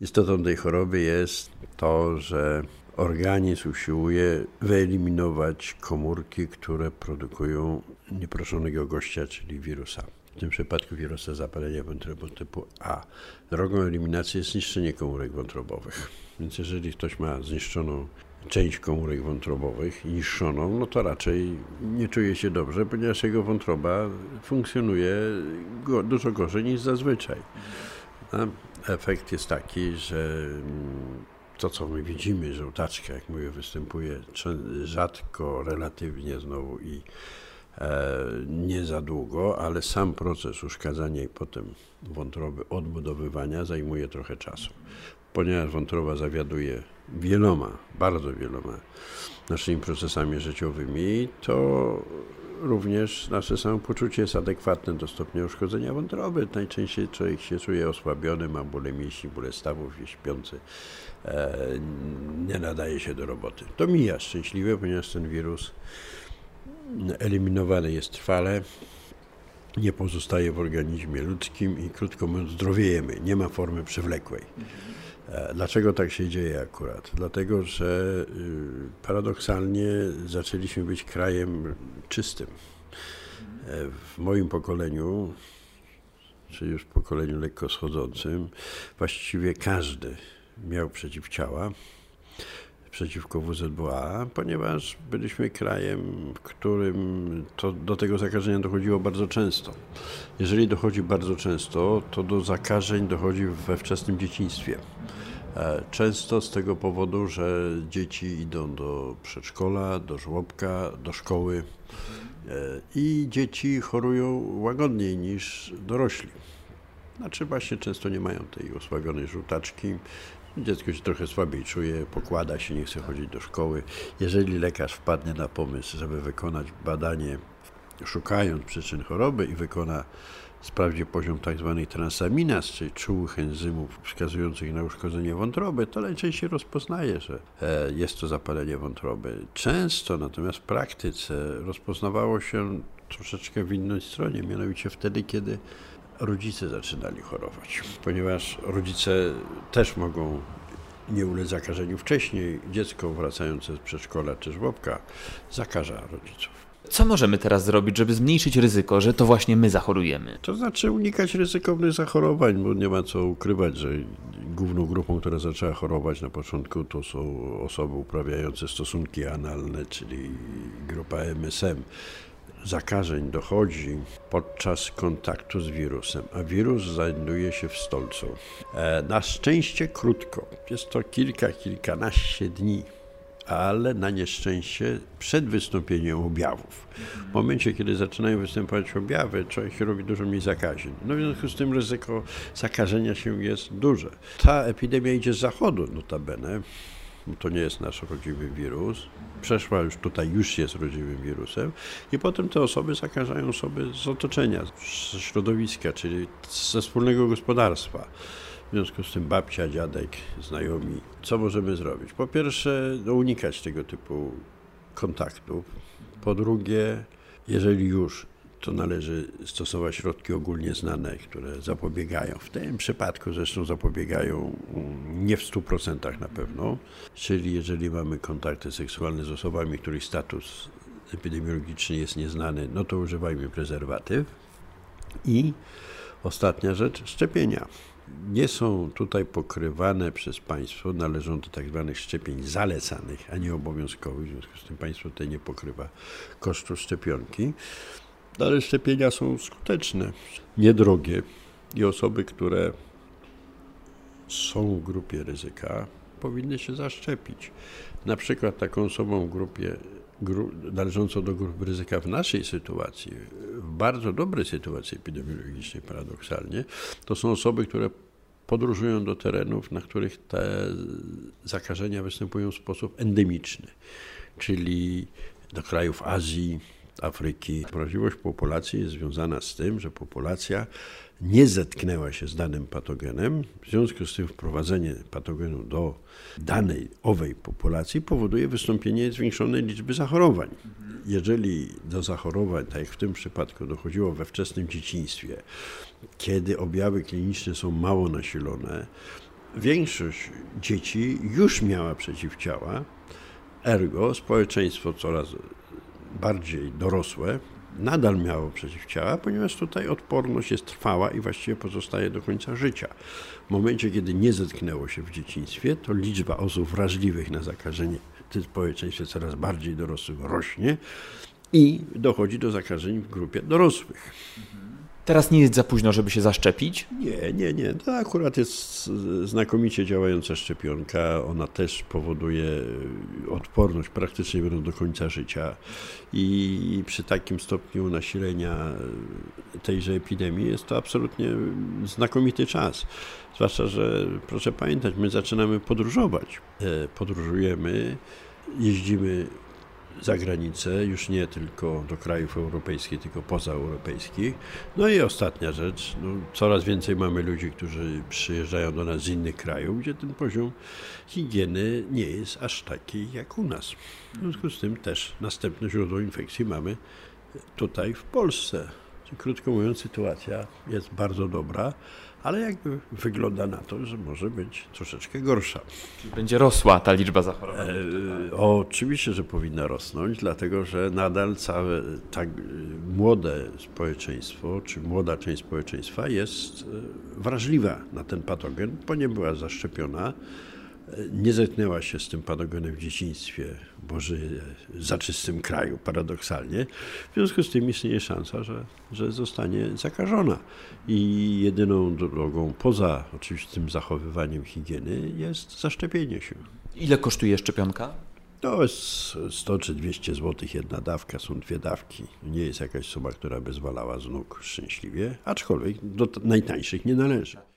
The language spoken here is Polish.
Istotą tej choroby jest to, że organizm usiłuje wyeliminować komórki, które produkują nieproszonego gościa, czyli wirusa. W tym przypadku wirusa zapalenia wątroby typu A. Drogą eliminacji jest zniszczenie komórek wątrobowych. Więc jeżeli ktoś ma zniszczoną część komórek wątrobowych niszczoną, no to raczej nie czuje się dobrze, ponieważ jego wątroba funkcjonuje dużo gorzej niż zazwyczaj. Efekt jest taki, że mm, to, co my widzimy, żołtaczka, jak mówię, występuje rzadko, relatywnie znowu i e, nie za długo, ale sam proces uszkadzania i potem wątroby odbudowywania zajmuje trochę czasu. Ponieważ wątroba zawiaduje wieloma, bardzo wieloma naszymi procesami życiowymi, to również nasze samopoczucie jest adekwatne do stopnia uszkodzenia wątroby. Najczęściej człowiek się czuje osłabiony, ma bóle mięśni, bóle stawów, jest śpiący, e, nie nadaje się do roboty. To mija szczęśliwie, ponieważ ten wirus eliminowany jest trwale, nie pozostaje w organizmie ludzkim i krótko mówiąc zdrowiejemy, nie ma formy przewlekłej. E, dlaczego tak się dzieje akurat? Dlatego, że y, paradoksalnie zaczęliśmy być krajem czystym. E, w moim pokoleniu, czy już w pokoleniu lekko schodzącym, właściwie każdy miał przeciwciała przeciwko WZBA, ponieważ byliśmy krajem, w którym to, do tego zakażenia dochodziło bardzo często. Jeżeli dochodzi bardzo często, to do zakażeń dochodzi we wczesnym dzieciństwie. E, często z tego powodu, że dzieci idą do przedszkola, do żłobka, do szkoły e, i dzieci chorują łagodniej niż dorośli. Znaczy właśnie często nie mają tej osłabionej żółtaczki, Dziecko się trochę słabiej czuje, pokłada się, nie chce chodzić do szkoły. Jeżeli lekarz wpadnie na pomysł, żeby wykonać badanie, szukając przyczyn choroby i wykona, sprawdzi poziom tzw. Tak transaminaz, czyli czułych enzymów wskazujących na uszkodzenie wątroby, to najczęściej rozpoznaje, że e, jest to zapalenie wątroby. Często natomiast w praktyce rozpoznawało się troszeczkę w innej stronie, mianowicie wtedy, kiedy rodzice zaczynali chorować, ponieważ rodzice też mogą nie ulec zakażeniu wcześniej. Dziecko wracające z przedszkola czy żłobka zakaża rodziców. Co możemy teraz zrobić, żeby zmniejszyć ryzyko, że to właśnie my zachorujemy? To znaczy unikać ryzykownych zachorowań, bo nie ma co ukrywać, że główną grupą, która zaczęła chorować na początku, to są osoby uprawiające stosunki analne, czyli grupa MSM zakażeń dochodzi podczas kontaktu z wirusem, a wirus znajduje się w stolcu. E, na szczęście krótko, jest to kilka, kilkanaście dni, ale na nieszczęście przed wystąpieniem objawów. W momencie, kiedy zaczynają występować objawy, człowiek robi dużo mniej zakażeń. No w związku z tym ryzyko zakażenia się jest duże. Ta epidemia idzie z zachodu notabene to nie jest nasz rodzimy wirus, przeszła już tutaj, już jest rodzimym wirusem i potem te osoby zakażają osoby z otoczenia, ze środowiska, czyli ze wspólnego gospodarstwa. W związku z tym babcia, dziadek, znajomi. Co możemy zrobić? Po pierwsze, no, unikać tego typu kontaktów. Po drugie, jeżeli już to należy stosować środki ogólnie znane, które zapobiegają. W tym przypadku zresztą zapobiegają nie w 100% na pewno, czyli jeżeli mamy kontakty seksualne z osobami, których status epidemiologiczny jest nieznany, no to używajmy prezerwatyw. I ostatnia rzecz, szczepienia. Nie są tutaj pokrywane przez państwo, należą do tak zwanych szczepień zalecanych, a nie obowiązkowych, w związku z tym państwo tutaj nie pokrywa kosztu szczepionki ale szczepienia są skuteczne, niedrogie i osoby, które są w grupie ryzyka, powinny się zaszczepić. Na przykład taką osobą w grupie gru, należącą do grup ryzyka w naszej sytuacji, w bardzo dobrej sytuacji epidemiologicznej paradoksalnie, to są osoby, które podróżują do terenów, na których te zakażenia występują w sposób endemiczny, czyli do krajów Azji, Afryki. Wrażliwość populacji jest związana z tym, że populacja nie zetknęła się z danym patogenem. W związku z tym wprowadzenie patogenu do danej owej populacji powoduje wystąpienie zwiększonej liczby zachorowań. Jeżeli do zachorowań, tak jak w tym przypadku, dochodziło we wczesnym dzieciństwie, kiedy objawy kliniczne są mało nasilone, większość dzieci już miała przeciwciała, ergo społeczeństwo coraz bardziej dorosłe nadal miało przeciwciała, ponieważ tutaj odporność jest trwała i właściwie pozostaje do końca życia. W momencie, kiedy nie zetknęło się w dzieciństwie, to liczba osób wrażliwych na zakażenie w społeczeństwie coraz bardziej dorosłych rośnie i dochodzi do zakażeń w grupie dorosłych. Teraz nie jest za późno, żeby się zaszczepić? Nie, nie, nie. To akurat jest znakomicie działająca szczepionka. Ona też powoduje odporność praktycznie do końca życia. I przy takim stopniu nasilenia tejże epidemii jest to absolutnie znakomity czas. Zwłaszcza, że proszę pamiętać, my zaczynamy podróżować. E, podróżujemy, jeździmy za granicę, już nie tylko do krajów europejskich, tylko pozaeuropejskich. No i ostatnia rzecz, no, coraz więcej mamy ludzi, którzy przyjeżdżają do nas z innych krajów, gdzie ten poziom higieny nie jest aż taki jak u nas. W związku z tym też następne źródło infekcji mamy tutaj w Polsce. Krótko mówiąc, sytuacja jest bardzo dobra, ale jakby wygląda na to, że może być troszeczkę gorsza. Czyli będzie rosła ta liczba zachorowań? E, oczywiście, że powinna rosnąć, dlatego że nadal całe tak młode społeczeństwo, czy młoda część społeczeństwa jest e, wrażliwa na ten patogen, bo nie była zaszczepiona nie zetknęła się z tym patogenem w dzieciństwie, bo żyje za czystym kraju, paradoksalnie. W związku z tym istnieje szansa, że, że zostanie zakażona. I jedyną drogą, poza oczywistym zachowywaniem higieny, jest zaszczepienie się. Ile kosztuje szczepionka? To jest 100 czy 200 zł jedna dawka, są dwie dawki. Nie jest jakaś suma, która by zwalała z nóg szczęśliwie, aczkolwiek do najtańszych nie należy.